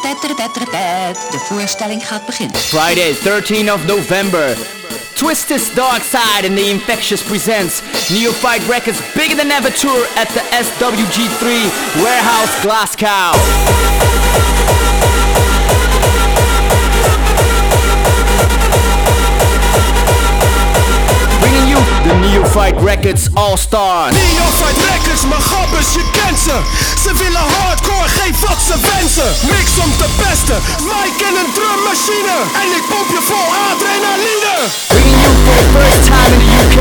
De voorstelling gaat beginnen. Friday, 13 of November. Twisted Dark Side and the Infectious presents Neophyte Records Bigger Than Ever Tour at the SWG3 Warehouse Glasgow. The Neophyte Records All-Stars. Neophyte Records, mijn gabbers, je kent ze Ze willen hardcore, geef wat ze wensen Mix om te pesten, mic en een drummachine En ik pomp je vol adrenaline Bringing you for the first time in the UK.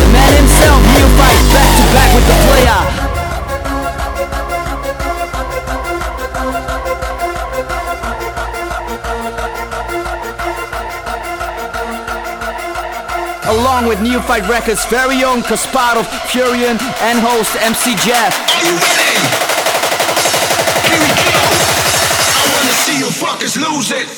The man himself, Neophyte, back to back with the player. Along with Neophyte Records' very own Kasparov, Furyan, and host MC Jeff. Are you ready? Here we go I wanna see you fuckers lose it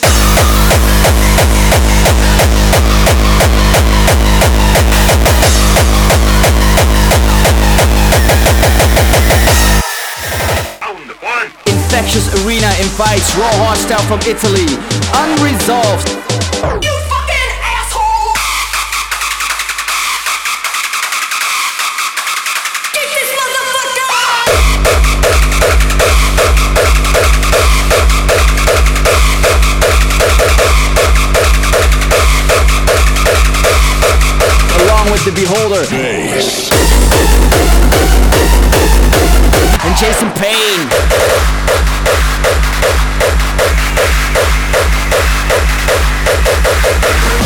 Infectious Arena invites Raw Hardstyle from Italy. Unresolved. The Beholder and Jason Payne.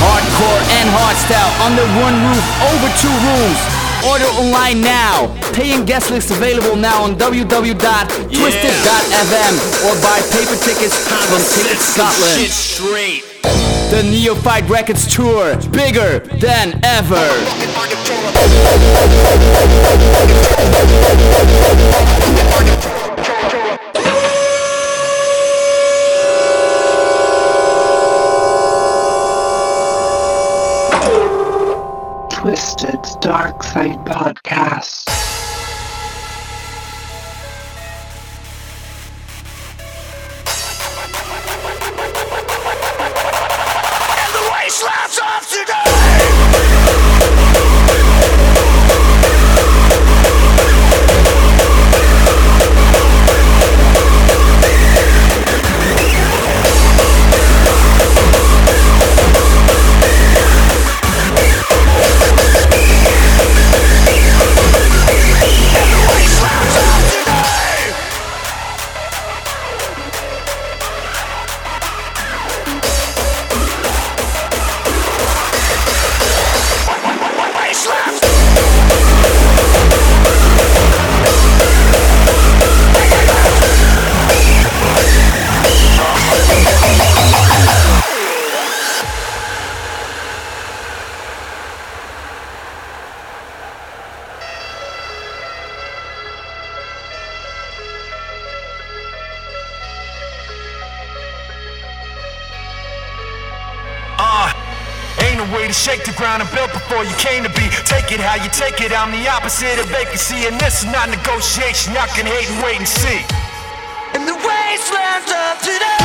Hardcore and hardstyle under one roof over two rooms. Order online now. Paying guest list available now on www.twisted.fm or buy paper tickets from Ticket Scotland. straight The Neophyte Records tour, bigger than ever. Twisted Dark Side Podcast. Take it how you take it, I'm the opposite of vacancy. And this is not negotiation, y'all can hate and wait and see. In the wastelands of today,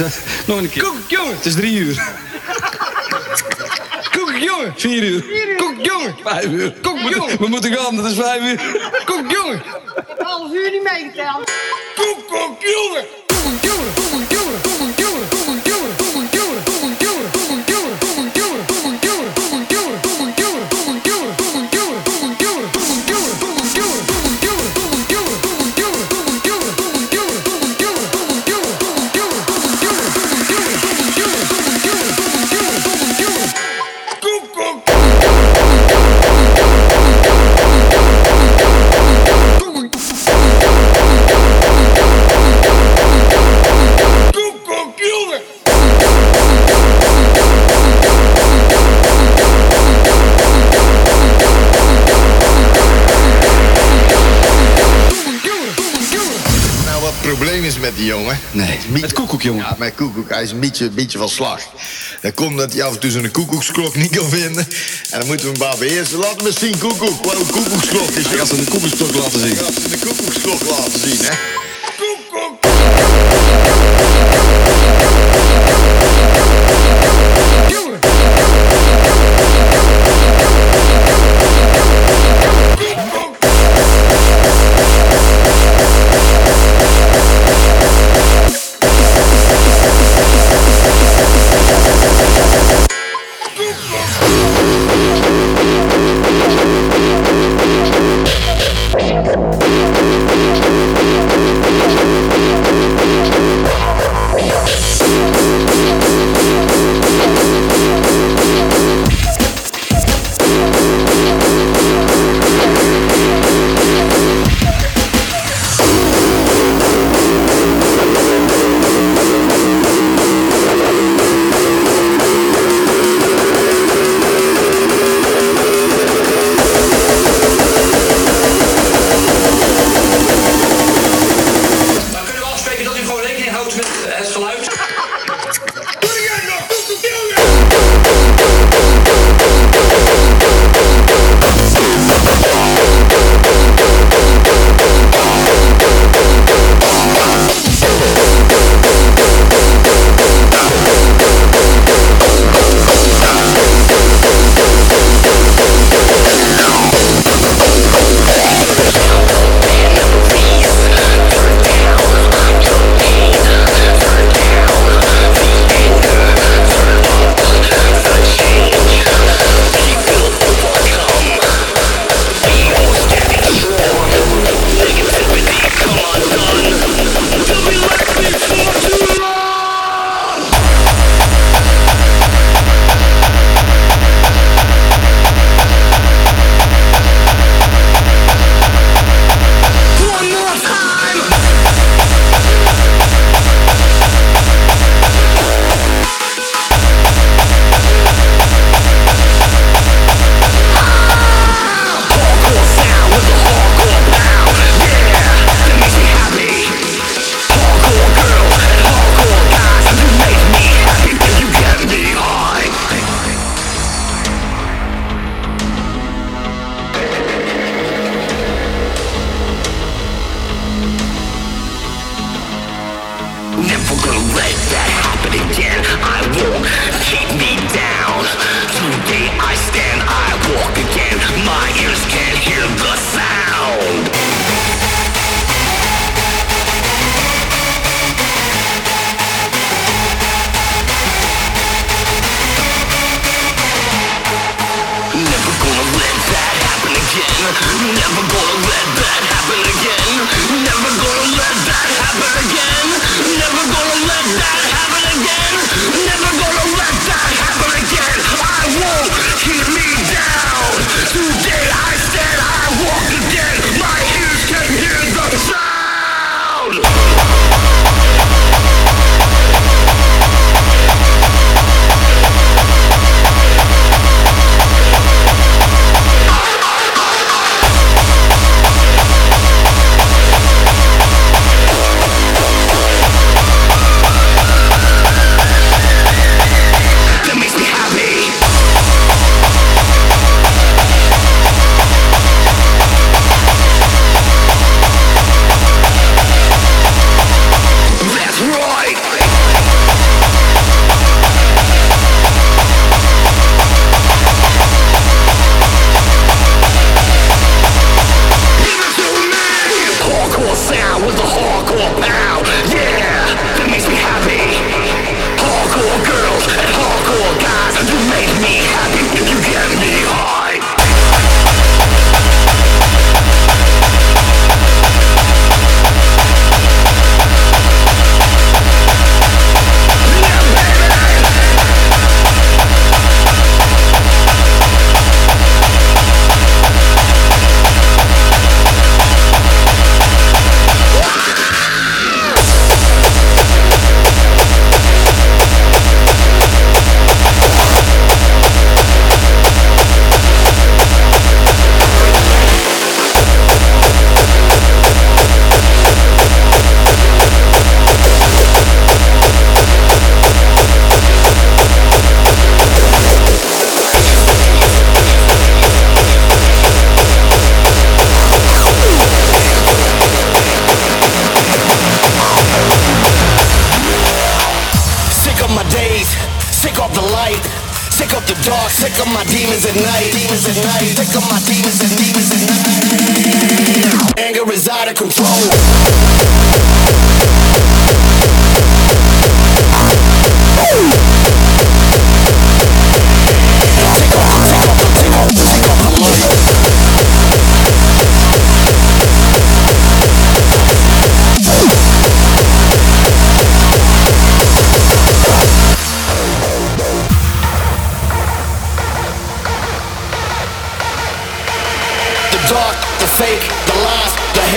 Eh, nog een keer. Koek, jongen. Het is drie uur. Koek, jongen. Vier uur. Koek, jongen. Vijf uur. Koek, jongen. We moeten gaan, dat is vijf uur. Koek, jongen. Half uur niet meegeteld. Koek. Koek, jongen. Jongen. Ja, met koekoek. Hij is een beetje, een beetje van slag. Dat komt dat hij af en toe zo'n koekoeksklok niet kan vinden. En dan moeten we hem maar beheersen. Laat me eens zien, koekoek. Wat een koekoeksklok is. Ik ga ze een koekoeksklok laten zien. Laat ze de koekoeksklok laten zien, hè.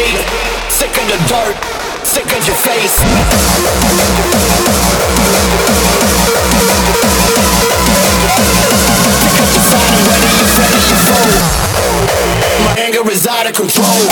feet. Sick of the dirt, sick of your face. Sick of deciding whether you're friend or your foe. My anger is out of control.